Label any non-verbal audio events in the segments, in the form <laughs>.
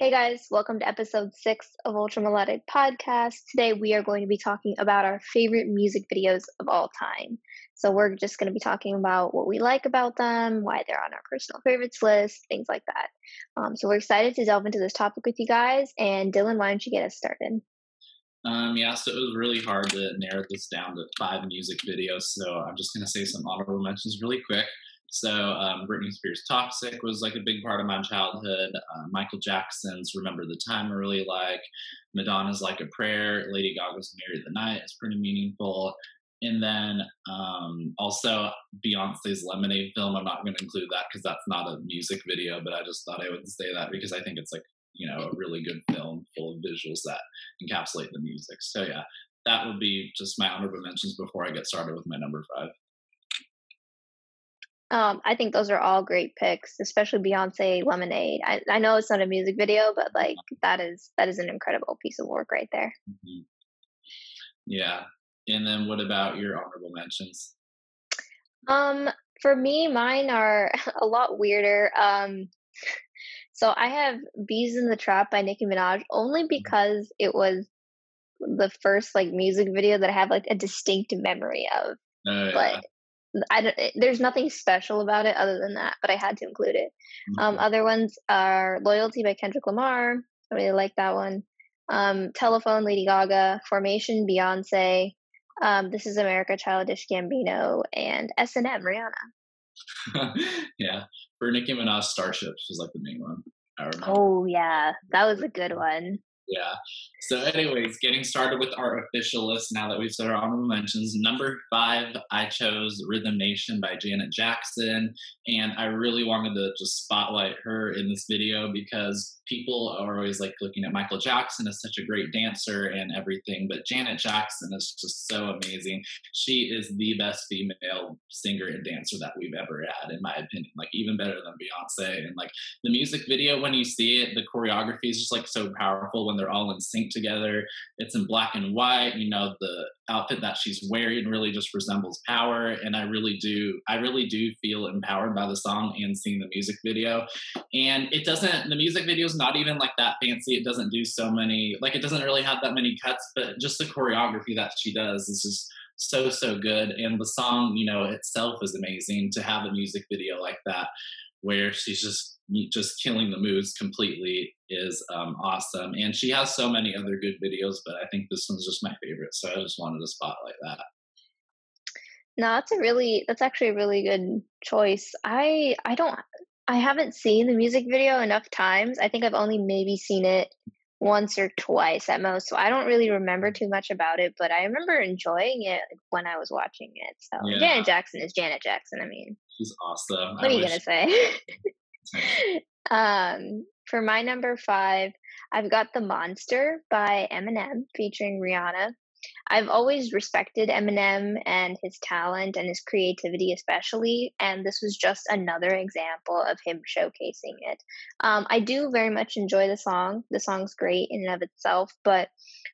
Hey guys, welcome to episode six of Ultra Melodic Podcast. Today we are going to be talking about our favorite music videos of all time. So we're just going to be talking about what we like about them, why they're on our personal favorites list, things like that. Um, so we're excited to delve into this topic with you guys. And Dylan, why don't you get us started? Um, yeah, so it was really hard to narrow this down to five music videos. So I'm just going to say some honorable mentions really quick. So um, Britney Spears' "Toxic" was like a big part of my childhood. Uh, Michael Jackson's "Remember the Time" I really like. Madonna's "Like a Prayer." Lady Gaga's "Married the Night" is pretty meaningful. And then um, also Beyonce's Lemonade film. I'm not going to include that because that's not a music video, but I just thought I would say that because I think it's like you know a really good film full of visuals that encapsulate the music. So yeah, that would be just my honorable mentions before I get started with my number five. Um, I think those are all great picks, especially Beyonce Lemonade. I, I know it's not a music video, but like that is that is an incredible piece of work right there. Mm-hmm. Yeah. And then what about your honorable mentions? Um, for me, mine are <laughs> a lot weirder. Um, so I have Beez in the Trap" by Nicki Minaj only mm-hmm. because it was the first like music video that I have like a distinct memory of. Oh, yeah. But I don't, eh, there's nothing special about it other than that, but I had to include it. Um, mm-hmm. Um, other ones are "Loyalty" by Kendrick Lamar. I really like that one. Um, "Telephone" Lady Gaga, "Formation" Beyonce. Um, "This Is America" Childish Gambino, and "S and M" Rihanna. <laughs> yeah, for Nicki Minaj, "Starships" was like the main one. Oh yeah, that was a good one. Yeah. So, anyways, getting started with our official list now that we've said our honorable mentions. Number five, I chose Rhythm Nation by Janet Jackson. And I really wanted to just spotlight her in this video because people are always like looking at Michael Jackson as such a great dancer and everything. But Janet Jackson is just so amazing. She is the best female singer and dancer that we've ever had, in my opinion. Like, even better than Beyonce. And like the music video, when you see it, the choreography is just like so powerful when they're all in sync together. It's in black and white. You know, the outfit that she's wearing really just resembles power. And I really do, I really do feel empowered by the song and seeing the music video. And it doesn't, the music video is not even like that fancy. It doesn't do so many, like, it doesn't really have that many cuts, but just the choreography that she does is just so so good and the song you know itself is amazing to have a music video like that where she's just just killing the moves completely is um, awesome. And she has so many other good videos, but I think this one's just my favorite. So I just wanted to spotlight that. No, that's a really that's actually a really good choice. I I don't I haven't seen the music video enough times. I think I've only maybe seen it once or twice at most. So I don't really remember too much about it, but I remember enjoying it when I was watching it. So yeah. Janet Jackson is Janet Jackson. I mean, she's awesome. What I are you gonna say? <laughs> um, for my number five, I've got The Monster by Eminem featuring Rihanna. I've always respected Eminem and his talent and his creativity, especially, and this was just another example of him showcasing it. Um, I do very much enjoy the song. The song's great in and of itself, but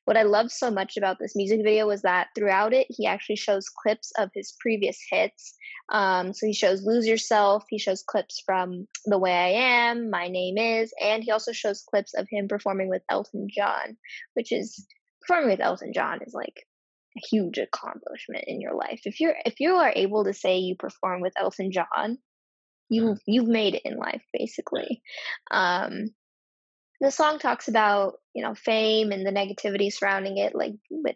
what I love so much about this music video was that throughout it, he actually shows clips of his previous hits. Um, so he shows Lose Yourself, he shows clips from The Way I Am, My Name Is, and he also shows clips of him performing with Elton John, which is performing with Elton John is like a huge accomplishment in your life. If you're if you are able to say you perform with Elton John, you've you've made it in life basically. Um, the song talks about you know fame and the negativity surrounding it, like with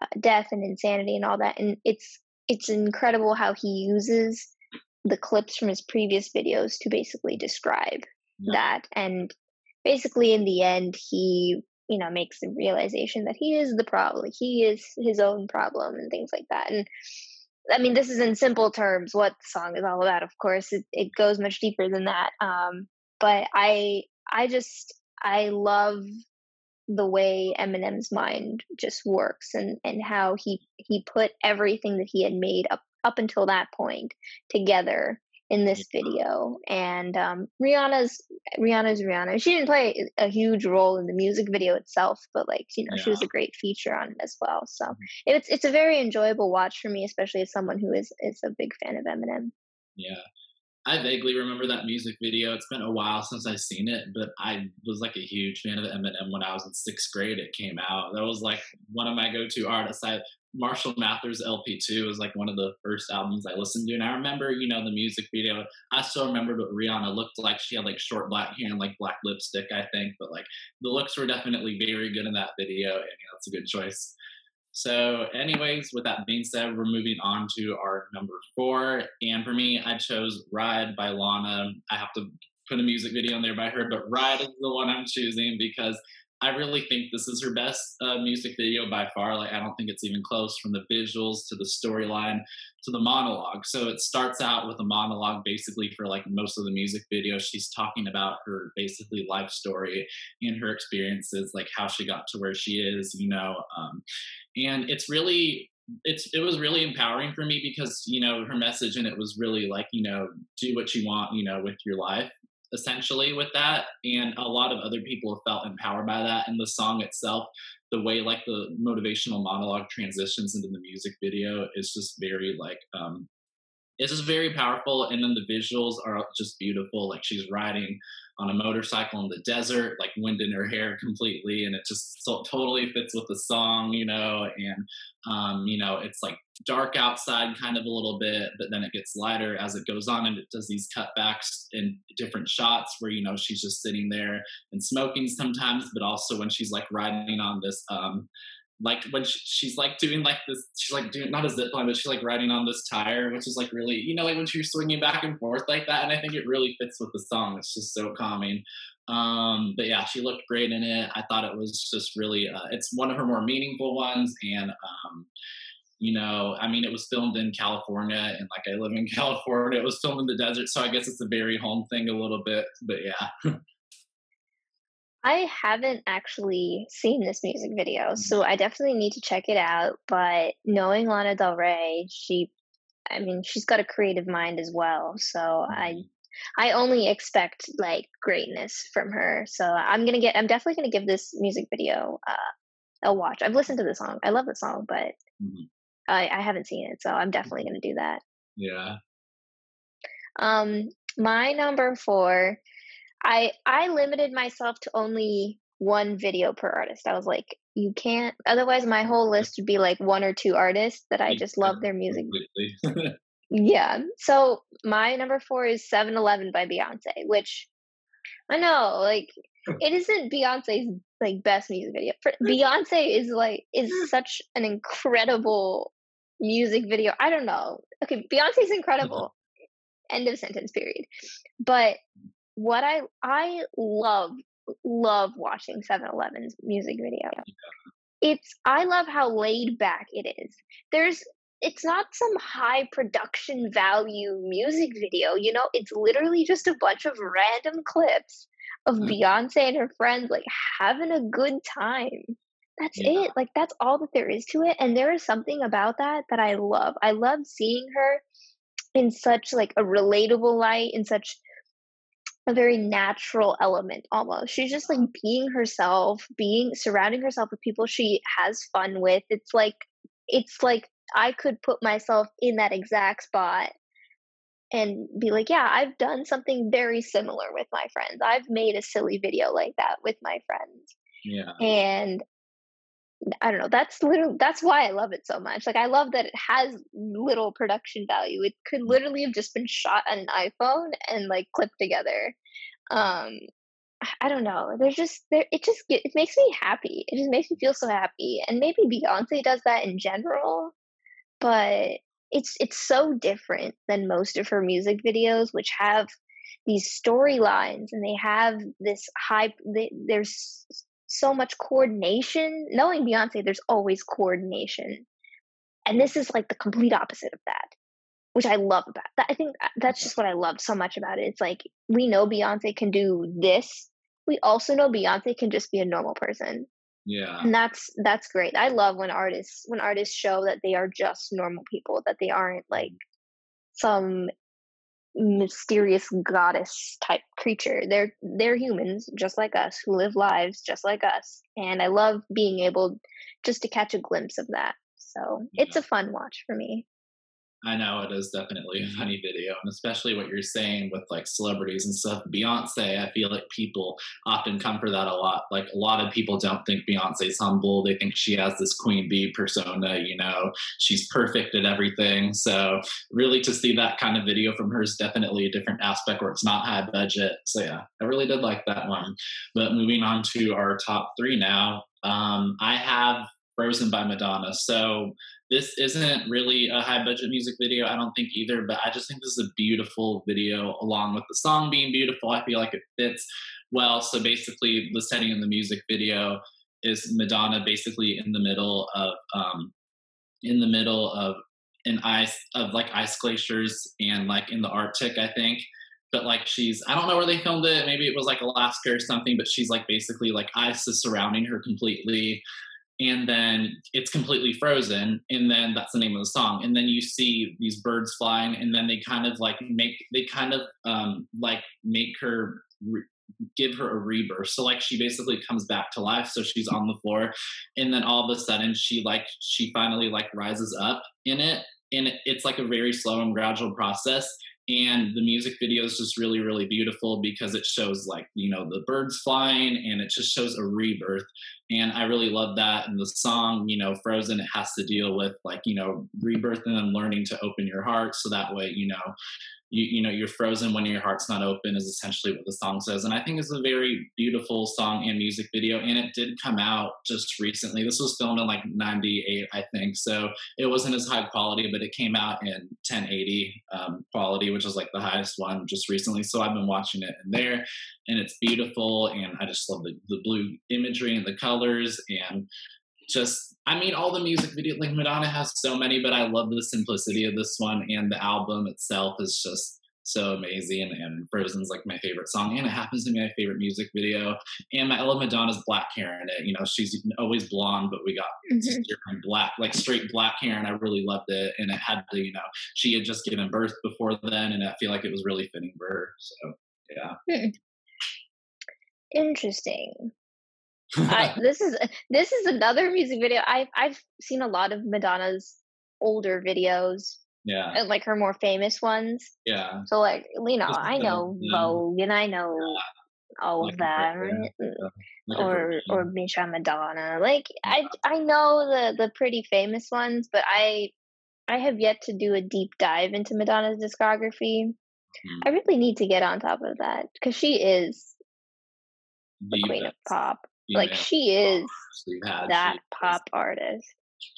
uh, death and insanity and all that, and it's it's incredible how he uses the clips from his previous videos to basically describe yeah. that. And basically in the end he you know makes the realization that he is the problem he is his own problem and things like that. And i mean this is in simple terms what the song is all about of course. It, it goes much deeper than that. Um, but i i just i love the way eminem's mind just works and and how he he put everything that he had made up up until that point together in this video. And um, Rihanna's Rihanna's Rihanna. She didn't play a huge role in the music video itself, but like you know, yeah. she was a great feature on it as well. So mm-hmm. it's it's a very enjoyable watch for me, especially as someone who is is a big fan of Eminem. Yeah. I vaguely remember that music video. It's been a while since I've seen it, but I was like a huge fan of Eminem when I was in sixth grade. It came out. That was like one of my go-to artists. I Marshall Mathers LP2 was like one of the first albums I listened to. And I remember, you know, the music video. I still remember what Rihanna looked like. She had like short black hair and like black lipstick, I think. But like the looks were definitely very good in that video. And, you a good choice. So, anyways, with that being said, we're moving on to our number four. And for me, I chose Ride by Lana. I have to put a music video in there by her, but Ride is the one I'm choosing because I really think this is her best uh, music video by far. Like, I don't think it's even close from the visuals to the storyline to the monologue. So it starts out with a monologue basically for like most of the music video. She's talking about her basically life story and her experiences, like how she got to where she is, you know. Um, and it's really it's it was really empowering for me because you know her message and it was really like you know do what you want you know with your life essentially with that and a lot of other people have felt empowered by that and the song itself the way like the motivational monologue transitions into the music video is just very like um it's just very powerful and then the visuals are just beautiful like she's riding on a motorcycle in the desert like wind in her hair completely and it just so totally fits with the song you know and um, you know it's like dark outside kind of a little bit but then it gets lighter as it goes on and it does these cutbacks in different shots where you know she's just sitting there and smoking sometimes but also when she's like riding on this um, like when she, she's like doing like this she's like doing not a zip line but she's like riding on this tire which is like really you know like when she's swinging back and forth like that and i think it really fits with the song. It's just so calming. Um but yeah she looked great in it. I thought it was just really uh, it's one of her more meaningful ones and um you know i mean it was filmed in california and like i live in <laughs> california it was filmed in the desert so i guess it's a very home thing a little bit but yeah <laughs> I haven't actually seen this music video, mm-hmm. so I definitely need to check it out. But knowing Lana Del Rey, she, I mean, she's got a creative mind as well. So I, mm-hmm. I only expect like greatness from her. So I'm gonna get, I'm definitely gonna give this music video uh, a watch. I've listened to the song. I love the song, but mm-hmm. I, I haven't seen it, so I'm definitely gonna do that. Yeah. Um, my number four I I limited myself to only one video per artist. I was like, you can't otherwise my whole list would be like one or two artists that I just love their <laughs> music. yeah. So my number 4 is 7-Eleven by Beyonce, which I know like <laughs> it isn't Beyonce's like best music video. Beyonce is like is such an incredible music video. I don't know. Okay, Beyonce's incredible. End of sentence period. But what I I love love watching 7-Eleven's music video. It's I love how laid back it is. There's it's not some high production value music video, you know, it's literally just a bunch of random clips of mm-hmm. Beyonce and her friends like having a good time. That's yeah. it. Like that's all that there is to it and there is something about that that I love. I love seeing her in such like a relatable light in such a very natural element almost. She's just like being herself, being surrounding herself with people she has fun with. It's like it's like I could put myself in that exact spot and be like, yeah, I've done something very similar with my friends. I've made a silly video like that with my friends. Yeah. And I don't know. That's literally that's why I love it so much. Like I love that it has little production value. It could mm. literally have just been shot on an iPhone and like clipped together. Um I don't know. There's just there it just it makes me happy. It just makes me feel so happy. And maybe Beyonce does that in general, but it's it's so different than most of her music videos which have these storylines and they have this high they, there's so much coordination. Knowing Beyonce, there's always coordination. And this is like the complete opposite of that, which I love about that. I think uh, that's just what I love so much about it. It's like we know Beyonce can do this. We also know Beyonce can just be a normal person. Yeah. And that's that's great. I love when artists when artists show that they are just normal people, that they aren't like mm. some mysterious goddess type creature. They're they're humans just like us who live lives just like us. And I love being able just to catch a glimpse of that. So, yeah. it's a fun watch for me. I know it is definitely a funny video, and especially what you're saying with like celebrities and stuff. Beyonce, I feel like people often come for that a lot. Like a lot of people don't think Beyonce's humble. They think she has this queen bee persona, you know, she's perfect at everything. So really to see that kind of video from her is definitely a different aspect where it's not high budget. So yeah, I really did like that one. But moving on to our top three now. Um, I have Frozen by Madonna. So this isn't really a high budget music video, I don't think either, but I just think this is a beautiful video along with the song being beautiful. I feel like it fits well. So basically, the setting in the music video is Madonna basically in the middle of um, in the middle of an ice of like ice glaciers and like in the Arctic, I think. But like she's I don't know where they filmed it. Maybe it was like Alaska or something, but she's like basically like ice is surrounding her completely and then it's completely frozen and then that's the name of the song. And then you see these birds flying and then they kind of like make they kind of um like make her re- give her a rebirth. So like she basically comes back to life so she's on the floor and then all of a sudden she like she finally like rises up in it and it's like a very slow and gradual process and the music video is just really really beautiful because it shows like you know the birds flying and it just shows a rebirth and i really love that. And the song you know frozen it has to deal with like you know rebirth and learning to open your heart. So that way you know you, you know you're frozen when your heart's not open is essentially what the song says. And i think it's a very beautiful song and music video. And it did come out just recently. This was filmed in like 98 i think. So it wasn't as high quality but it came out in 1080 um, quality which is like the highest one just recently. So i've been watching it in there and it's beautiful and i just love the, the blue imagery and the colors and just I mean all the music video like Madonna has so many, but I love the simplicity of this one and the album itself is just so amazing and, Frozen's like my favorite song and it happens to be my favorite music video and I love Madonna's black hair in it you know she's always blonde but we got mm-hmm. black like straight black hair and I really loved it and it had to you know she had just given birth before then and I feel like it was really fitting for her so yeah hmm. interesting I, <laughs> this is this is another music video. I've I've seen a lot of Madonna's older videos. Yeah. And like her more famous ones. Yeah. So like you know, I know Vogue and I know yeah. all like of that. Right? Like or or Misha Madonna. Like yeah. I I know the the pretty famous ones, but I I have yet to do a deep dive into Madonna's discography. Mm-hmm. I really need to get on top of that because she is the, the queen of pop like she is that pop artist.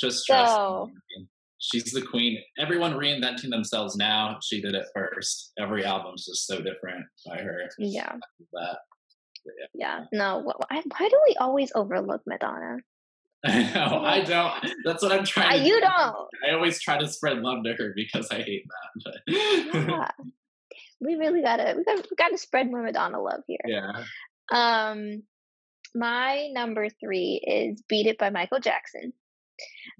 Just trust so, me. She's the queen. Everyone reinventing themselves now. She did it first. Every album's just so different by her. Yeah. That. Yeah. yeah. No. Why, why do we always overlook Madonna? <laughs> I know. I don't. That's what I'm trying. You don't. I always try to spread love to her because I hate that. But yeah. <laughs> We really gotta. We gotta. We gotta spread more Madonna love here. Yeah. Um my number three is Beat It by Michael Jackson.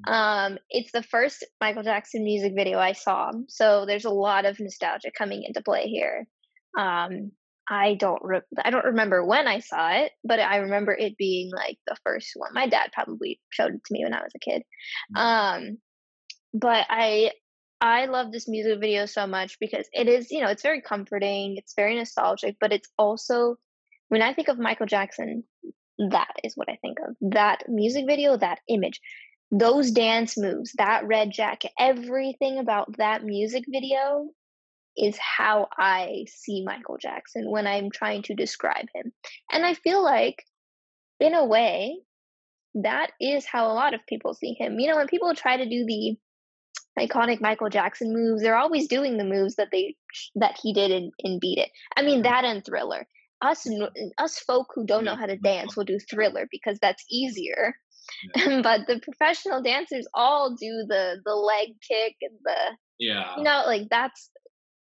Mm-hmm. Um, it's the first Michael Jackson music video I saw, so there's a lot of nostalgia coming into play here. Um, I don't re- I don't remember when I saw it, but I remember it being like the first one. My dad probably showed it to me when I was a kid. Mm-hmm. Um, but I I love this music video so much because it is, you know, it's very comforting, it's very nostalgic, but it's also when I think of Michael Jackson, that is what I think of. That music video, that image, those dance moves, that red jacket, everything about that music video is how I see Michael Jackson when I'm trying to describe him. And I feel like, in a way, that is how a lot of people see him. You know, when people try to do the iconic Michael Jackson moves, they're always doing the moves that they that he did in, in Beat It. I mean, mm-hmm. that and Thriller us us folk who don't know how to dance will do thriller because that's easier. Yeah. <laughs> but the professional dancers all do the the leg kick and the yeah. you know like that's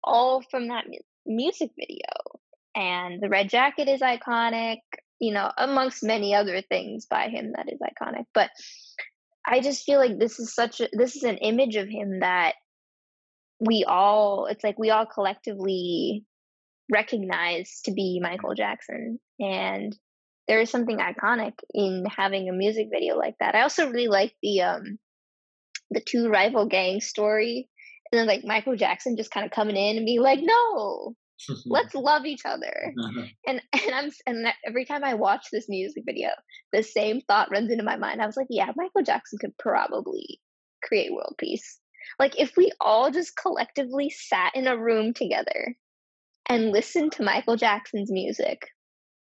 all from that music video. And the red jacket is iconic you know amongst many other things by him that is iconic. But i just feel like this is such a this is an image of him that we all it's like we all collectively recognized to be Michael Jackson. And there is something iconic in having a music video like that. I also really like the um the two rival gang story and then like Michael Jackson just kind of coming in and being like, "No, <laughs> let's love each other." <laughs> and <laughs> and I'm and every time I watch this music video, the same thought runs into my mind. I was like, "Yeah, Michael Jackson could probably create world peace." Like if we all just collectively sat in a room together and listened to Michael Jackson's music,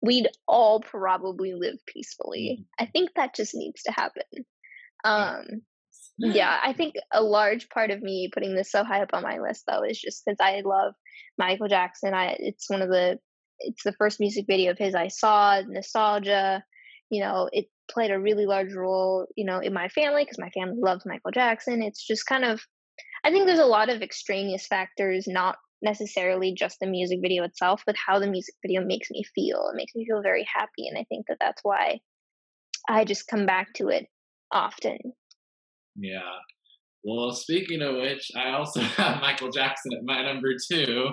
we'd all probably live peacefully. Mm-hmm. I think that just needs to happen. Um, yeah, I think a large part of me putting this so high up on my list though is just because I love Michael Jackson. I it's one of the it's the first music video of his I saw. Nostalgia, you know, it played a really large role, you know, in my family because my family loves Michael Jackson. It's just kind of I think there's a lot of extraneous factors, not necessarily just the music video itself, but how the music video makes me feel. It makes me feel very happy. And I think that that's why I just come back to it often. Yeah. Well, speaking of which, I also <laughs> have Michael Jackson at my number two,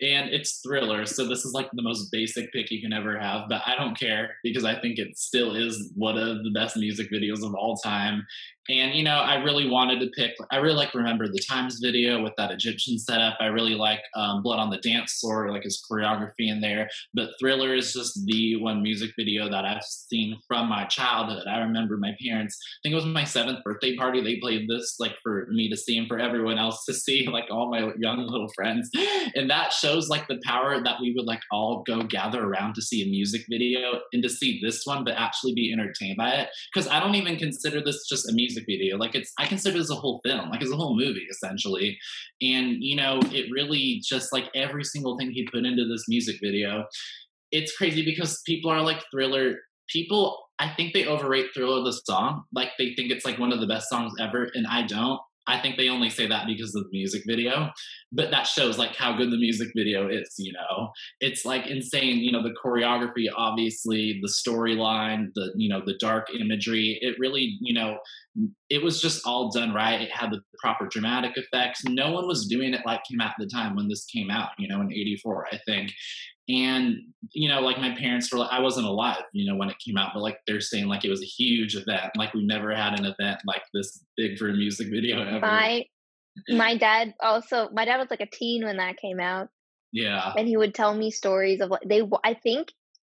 and it's Thriller. So this is like the most basic pick you can ever have, but I don't care because I think it still is one of the best music videos of all time. And you know, I really wanted to pick. I really like remember the Times video with that Egyptian setup. I really like um, Blood on the Dance Floor, like his choreography in there. But Thriller is just the one music video that I've seen from my childhood. I remember my parents. I think it was my seventh birthday party. They played this like for me to see and for everyone else to see, <laughs> like all my young little friends. And that shows like the power that we would like all go gather around to see a music video and to see this one, but actually be entertained by it. Because I don't even consider this just a music music video. Like it's I consider as a whole film, like it's a whole movie essentially. And you know, it really just like every single thing he put into this music video. It's crazy because people are like thriller people I think they overrate Thriller the song. Like they think it's like one of the best songs ever, and I don't. I think they only say that because of the music video, but that shows like how good the music video is, you know. It's like insane, you know, the choreography obviously, the storyline, the you know, the dark imagery. It really, you know, it was just all done right. It had the proper dramatic effects. No one was doing it like him at the time when this came out, you know, in 84, I think and you know like my parents were like i wasn't alive you know when it came out but like they're saying like it was a huge event. Like we never had an event like this big for a music video ever. My my dad also my dad was like a teen when that came out. Yeah. And he would tell me stories of like they i think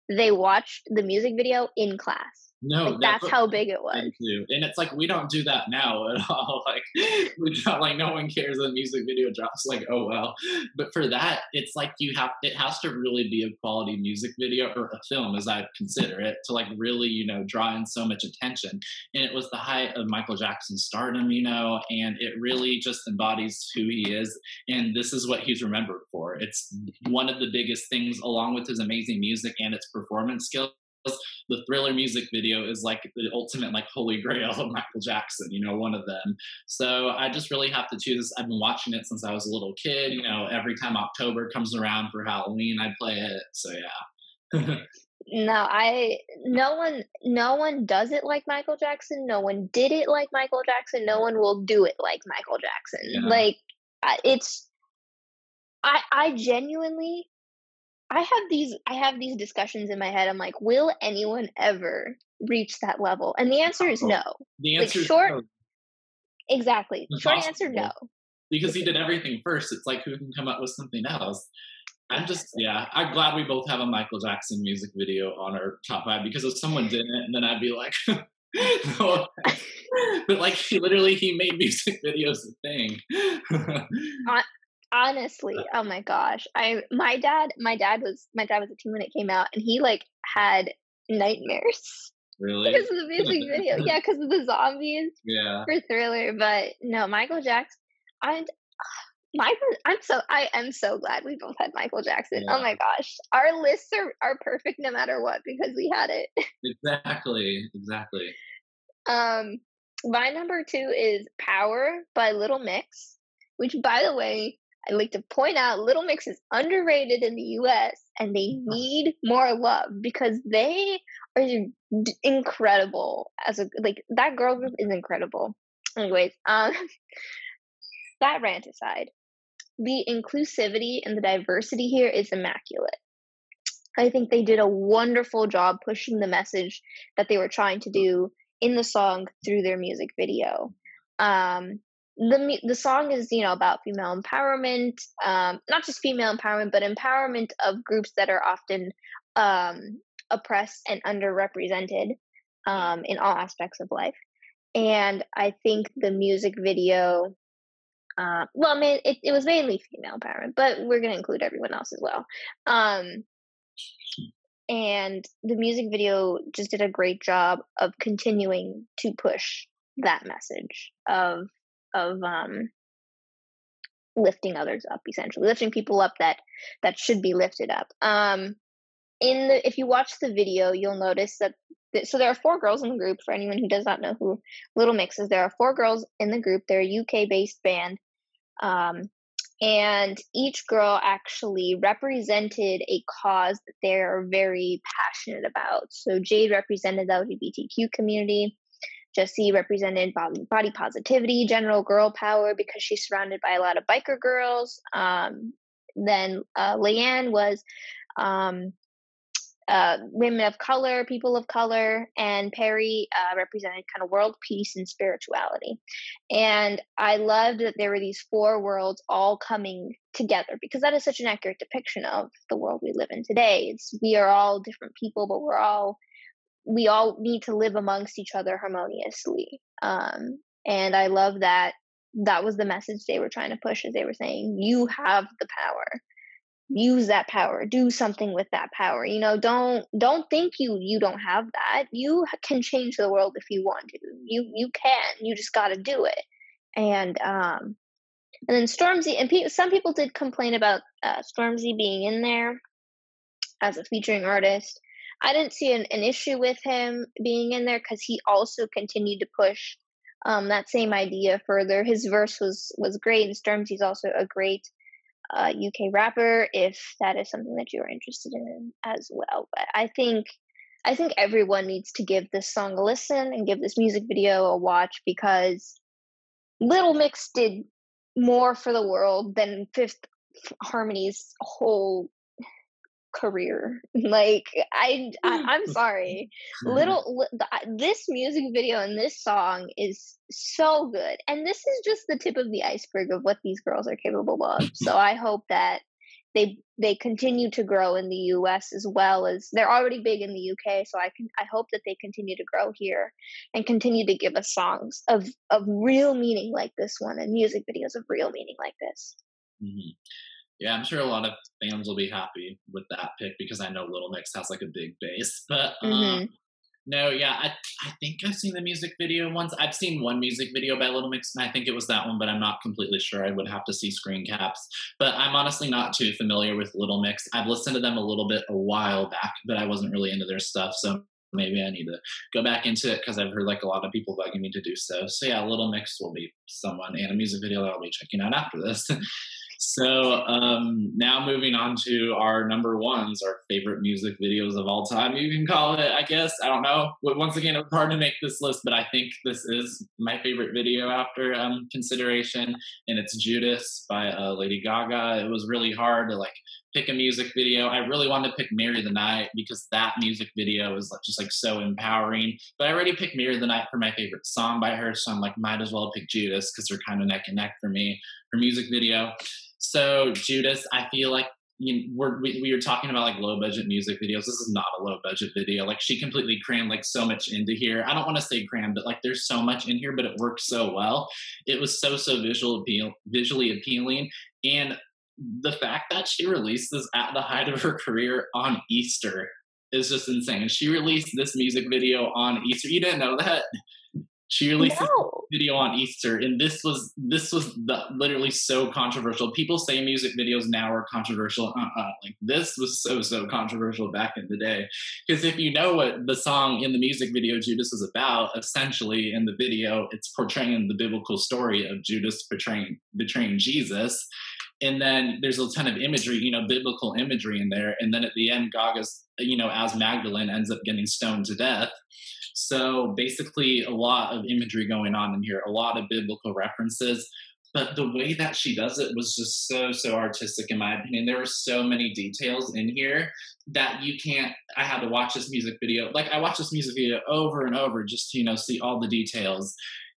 they watched the music video in class no, like, that's, how big it was. And it's like we don't do that now at <laughs> all. Like we don't, like no one cares a music video drops. Like oh well, but for that, it's like you have it has to really be a quality music video or a film, as I consider it, to like really you know draw in so much attention. And it was the height of Michael Jackson's stardom, you know, and it really just embodies who he is. And this is what he's remembered for. It's one of the biggest things, along with his amazing music and its performance skills the thriller music video is like the ultimate like holy grail of michael jackson you know one of them. So i just really have to choose. I've been watching it since i was a little kid you know every time october comes around for halloween i play it so yeah. <laughs> No i no one no one does it like michael jackson. No one did it like michael jackson. No one will do it like michael jackson. Yeah. like it's i i genuinely I have these I have these discussions in my head. I'm like, will anyone ever reach that level? And the answer is no. The answer like, short, no. Exactly. Impossible. Short answer no. Because he did everything first. It's like who can come up with something else? I'm just yeah. I'm glad we both have a Michael Jackson music video on our top five because if someone didn't, then I'd be like, <laughs> no. <laughs> but like he literally he made <laughs> music videos a thing. Honestly oh my gosh i my dad my dad was my dad was a teen when it came out and he like had nightmares <laughs> really because of the music <laughs> video yeah because of the zombies yeah for thriller but no michael jackson i'm <sighs> Michael, I'm so I am so glad we both had Michael Jackson. Oh yeah. Oh my gosh, our lists are are perfect no matter what because we had it. <laughs> exactly, exactly. Um, my number two is "Power" by Little Mix, which, by the way, I like to point out Little Mix is underrated in the US and they need more love because they are incredible as a like that girl group is incredible. Anyways, um <laughs> that rant aside, the inclusivity and the diversity here is immaculate. I think they did a wonderful job pushing the message that they were trying to do in the song through their music video. Um, the the song is you know about female empowerment, um, not just female empowerment, but empowerment of groups that are often um, oppressed and underrepresented um, in all aspects of life. And I think the music video, uh, well, I mean, it, it was mainly female empowerment, but we're going to include everyone else as well. Um, and the music video just did a great job of continuing to push that message of of um lifting others up essentially lifting people up that that should be lifted up. Um in the if you watch the video you'll notice that so there are four girls in the group for anyone who does not know who little mix is there are four girls in the group they're a uk based band um and each girl actually represented a cause that they're very passionate about. So jade represented the lgbtq community Jesy represented body positivity, general girl power because she's surrounded by a lot of biker girls. Um, then uh, Leigh-Anne was um, uh, women of color, people of color, and Perrie uh, represented kind of world peace and spirituality. And I loved that there were these four worlds all coming together because that is such an accurate depiction of the world we live in today. It's we are all different people, but we're all we all need to live amongst each other harmoniously. Um, and I love that that was the message they were trying to push as they were saying, you have the power. Use that power. Do something with that power. You know, don't don't think you you don't have that. You can change the world if you want to. You you can. You just got to do it. And um and then Stormzy and pe- some people did complain about uh, Stormzy being in there as a featuring artist I didn't see an, an issue with him being in there because he also continued to push um, that same idea further. His verse was was great, and Stormzy's also a great uh, UK rapper. If that is something that you are interested in as well, but I think I think everyone needs to give this song a listen and give this music video a watch because Little Mix did more for the world than Fifth Harmony's whole career. <laughs> Like I, I am sorry. Little this music video and this song is so good. And this is just the tip of the iceberg of what these girls are capable of. <laughs> So I hope that they they continue to grow in the US as well as they're already big in the UK so I can I hope that they continue to grow here and continue to give us songs of of real meaning like this one and music videos of real meaning like this. Mm-hmm yeah, I'm sure a lot of fans will be happy with that pick because I know Little Mix has like a big base. <laughs> But uh, mm-hmm. no, yeah, I I think I've seen the music video once. I've seen one music video by Little Mix, and I think it was that one, but I'm not completely sure. I would have to see screen caps. But I'm honestly not too familiar with Little Mix. I've listened to them a little bit a while back, but I wasn't really into their stuff. So maybe I need to go back into it because I've heard like a lot of people begging me to do so. So yeah, Little Mix will be someone and a music video that I'll be checking out after this. <laughs> So um, now moving on to our number ones, our favorite music videos of all time. You can call it, I guess. I don't know. Once again, it's hard to make this list, but I think this is my favorite video after um, consideration, and it's Judas by uh, Lady Gaga. It was really hard to like pick a music video. I really wanted to pick Marry the Night because that music video is just like so empowering. But I already picked Marry the Night for my favorite song by her, so I'm like, might as well pick Judas because they're kind of neck and neck for me for music video. So Judas, I feel like you know, we're, we, we were talking about like low budget music videos. This is not a low budget video. Like she completely crammed like so much into here. I don't want to say crammed, but like there's so much in here, but it works so well. It was so so visual appeal, visually appealing, and the fact that she released this at the height of her career on Easter is just insane. She released this music video on Easter. You didn't know that? She released no. a video on Easter, and this was this was the, literally so controversial. People say music videos now are controversial. Uh-uh. Like this was so so controversial back in the day. Because if you know what the song in the music video Judas is about, essentially in the video, it's portraying the biblical story of Judas betraying betraying Jesus. And then there's a ton of imagery, you know, biblical imagery in there. And then at the end, Gaga's, you know, as Magdalene ends up getting stoned to death. So basically, a lot of imagery going on in here, a lot of biblical references. But the way that she does it was just so, so artistic, in my opinion. There were so many details in here that you can't. I had to watch this music video. Like, I watched this music video over and over just to, you know, see all the details.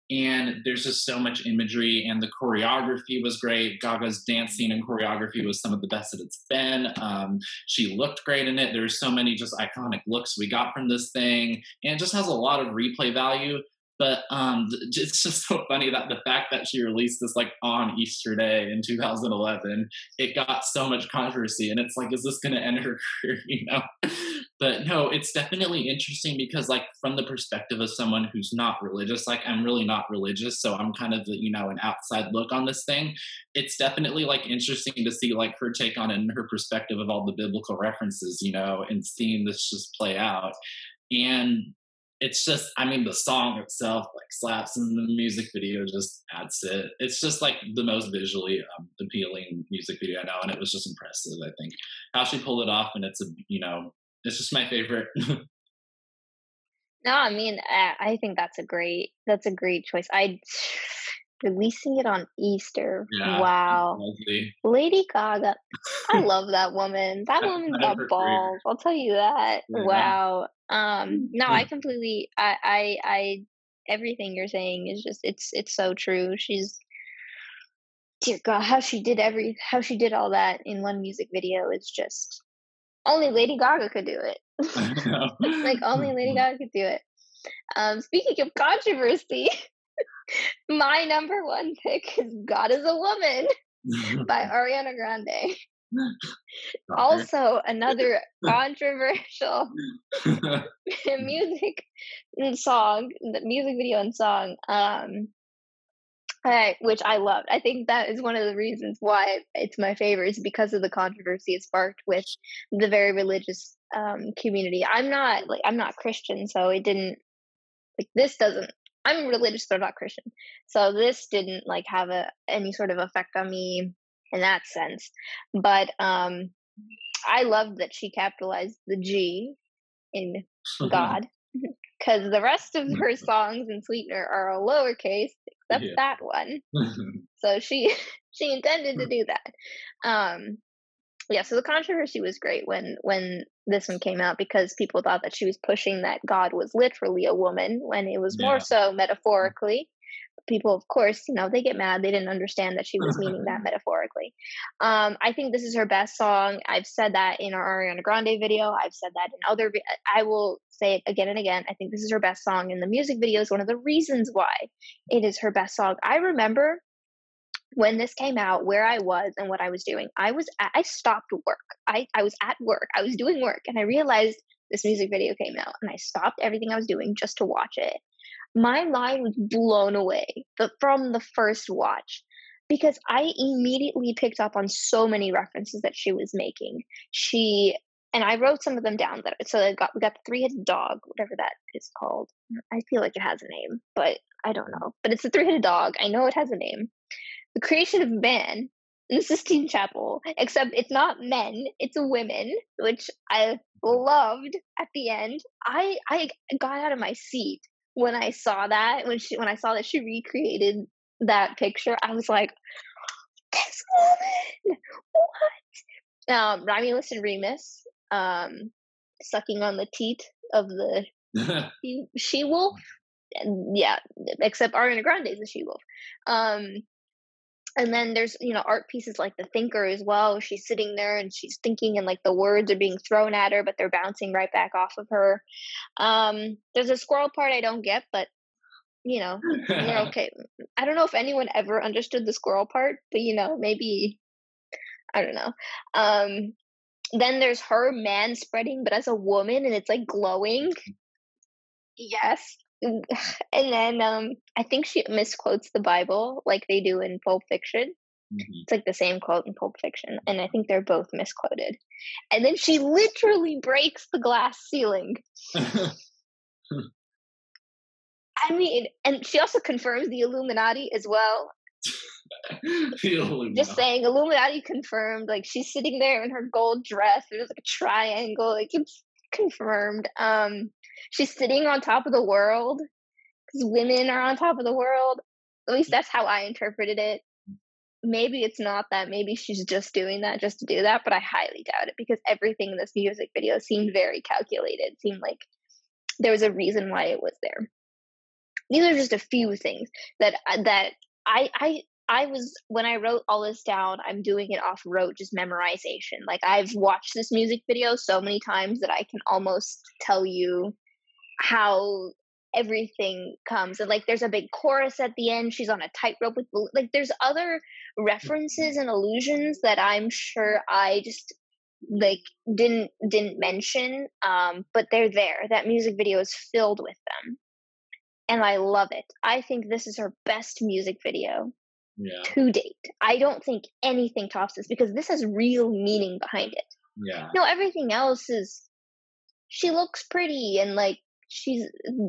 And there's just so much imagery and the choreography was great. Gaga's dancing and choreography was some of the best that it's been. Um, she looked great in it. There's so many just iconic looks we got from this thing and it just has a lot of replay value but um, it's just so funny that the fact that she released this like on Easter Day in 2011, it got so much controversy, and it's like, is this going to end her <laughs> career? You know, but no, it's definitely interesting because like from the perspective of someone who's not religious, like I'm really not religious, so I'm kind of you know an outside look on this thing. It's definitely like interesting to see like her take on it and her perspective of all the biblical references, you know, and seeing this just play out. And it's just i mean the song itself like slaps and the music video just adds it. It's just like the most visually um, appealing music video i know and it was just impressive i think. How she pulled it off and it's a you know it's just my favorite. <laughs> No i mean i think that's a great that's a great choice. I releasing it on Easter. Yeah, wow. Lady Gaga. I <laughs> love that woman. That woman's got balls. I'll tell you that. Yeah. Wow. Um no, I completely I I I everything you're saying is just it's it's so true. She's dear God, how she did every how she did all that in one music video is just only Lady Gaga could do it. <laughs> <laughs> like only Lady Gaga could do it. Um, speaking of controversy, my number one pick is God is a Woman by <laughs> Ariana Grande. <laughs> also, another controversial <laughs> music song, the music video and song, um, which I loved. I think that is one of the reasons why it's my favorite, is because of the controversy it sparked with the very religious um, community. I'm not like I'm not Christian, so it didn't like this doesn't I'm religious, but I'm not Christian. So this didn't like have a any sort of effect on me in that sense. But um I love that she capitalized the G in God. <laughs> <laughs> Because the rest of her songs in Sweetener are all lowercase, except yeah. that one. <laughs> so she she intended to do that. Um yeah, so the controversy was great when when this one came out because people thought that she was pushing that God was literally a woman when it was yeah. more so metaphorically. People, of course, you know, they get mad. They didn't understand that she was meaning that <laughs> metaphorically. Um, I think this is her best song. I've said that in our Ariana Grande video. I've said that in other. I will say it again and again. I think this is her best song, and the music video is one of the reasons why it is her best song. I remember when this came out where i was and what i was doing i was at, i stopped work. I i was at work. I was doing work and i realized this music video came out and i stopped everything i was doing just to watch it. My mind was blown away from the first watch because i immediately picked up on so many references that she was making. She and i wrote some of them down that so I got we got the three-headed dog whatever that is called. I feel like it has a name but i don't know. But it's a three-headed dog. I know it has a name the creation of man in the Sistine Chapel, except it's not men, it's women, which I loved at the end. I I got out of my seat when I saw that when she when I saw that she recreated that picture. I was like, this woman, what? Um, Romulus and Remus, um, sucking on the teat of the <laughs> she wolf. Yeah, except Ariana Grande is a she wolf. Um, and then there's you know art pieces like the thinker as well. She's sitting there and she's thinking and like the words are being thrown at her but they're bouncing right back off of her. Um there's a squirrel part i don't get but you know we're <laughs> okay. I don't know if anyone ever understood the squirrel part but you know maybe i don't know. Um then there's her man spreading but as a woman and it's like glowing. Yes <sighs> and then um I think she misquotes the Bible like they do in Pulp Fiction. Mm-hmm. It's like the same quote in Pulp Fiction, and I think they're both misquoted. And then she literally breaks the glass ceiling. <laughs> I mean, and she also confirms the Illuminati as well. <laughs> Just saying, Illuminati confirmed. Like she's sitting there in her gold dress. There's like a triangle. Like it's confirmed. Um, she's sitting on top of the world because women are on top of the world. At least that's how I interpreted it. Maybe it's not that. Maybe she's just doing that just to do that, but I highly doubt it because everything in this music video seemed very calculated. Seemed like there was a reason why it was there. these are just a few things that uh, that I I I was when I wrote all this down, I'm doing it off rote, just memorization. Like I've watched this music video so many times that I can almost tell you how everything comes. And like there's a big chorus at the end. She's on a tightrope with like there's other references and allusions that I'm sure I just like didn't didn't mention um but they're there that music video is filled with them and i love it i think this is her best music video yeah. to date i don't think anything tops this because this has real meaning behind it yeah no everything else is she looks pretty and like she's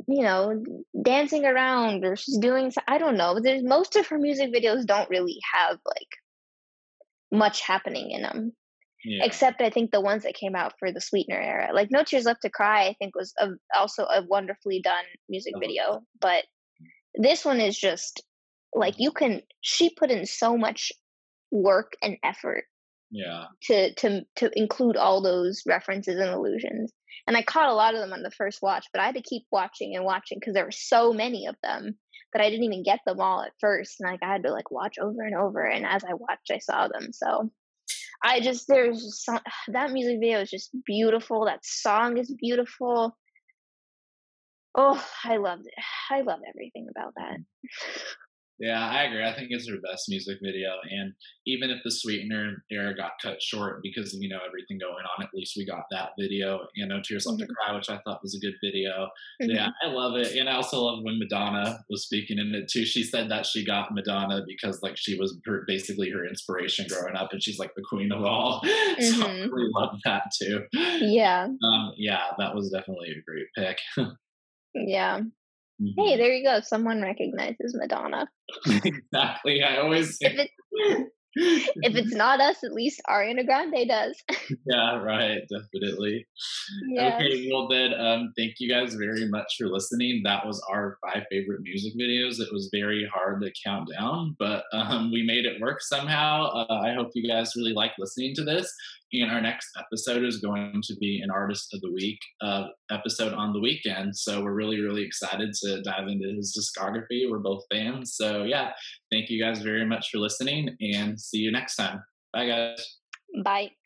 you know dancing around or she's doing i don't know there's most of her music videos don't really have like much happening in them yeah. except I think the ones that came out for the Sweetener era. Like No Tears Left to Cry, I think was a, also a wonderfully done music oh. video, but this one is just like you can. She put in so much work and effort. Yeah. To to to include all those references and allusions, and I caught a lot of them on the first watch, but I had to keep watching and watching because there were so many of them that I didn't even get them all at first, and like I had to like watch over and over. And as I watched, I saw them. So I just there's some, <sighs> that music video is just beautiful. That song is beautiful. Oh, I loved it. <sighs> I love everything about that. Mm. <laughs> Yeah, I agree. I think it's her best music video. And even if the Sweetener era got cut short because of, you know, everything going on, at least we got that video. You know, Tears Left mm-hmm. to Cry, which I thought was a good video. Mm-hmm. Yeah, I love it. And I also love when Madonna was speaking in it too. She said that she got Madonna because like she was her, basically her inspiration growing up and she's like the queen of all. Mm-hmm. <laughs> so I mm-hmm. really love that too. Yeah. Um, yeah, that was definitely a great pick. <laughs> yeah. Mm-hmm. Hey, there you go. Someone recognizes Madonna. exactly. I always if, it, <laughs> if it's not us, at least Ariana Grande does. <laughs> yeah, right. Definitely. Yes. Okay, well then, um, thank you guys very much for listening. That was our five favorite music videos. It was very hard to count down, but um, we made it work somehow. Uh, I hope you guys really like listening to this. And our next episode is going to be an Artist of the Week uh, episode on the Weeknd. So we're really, really excited to dive into his discography. We're both fans. So, yeah, thank you guys very much for listening and see you next time. Bye, guys. Bye.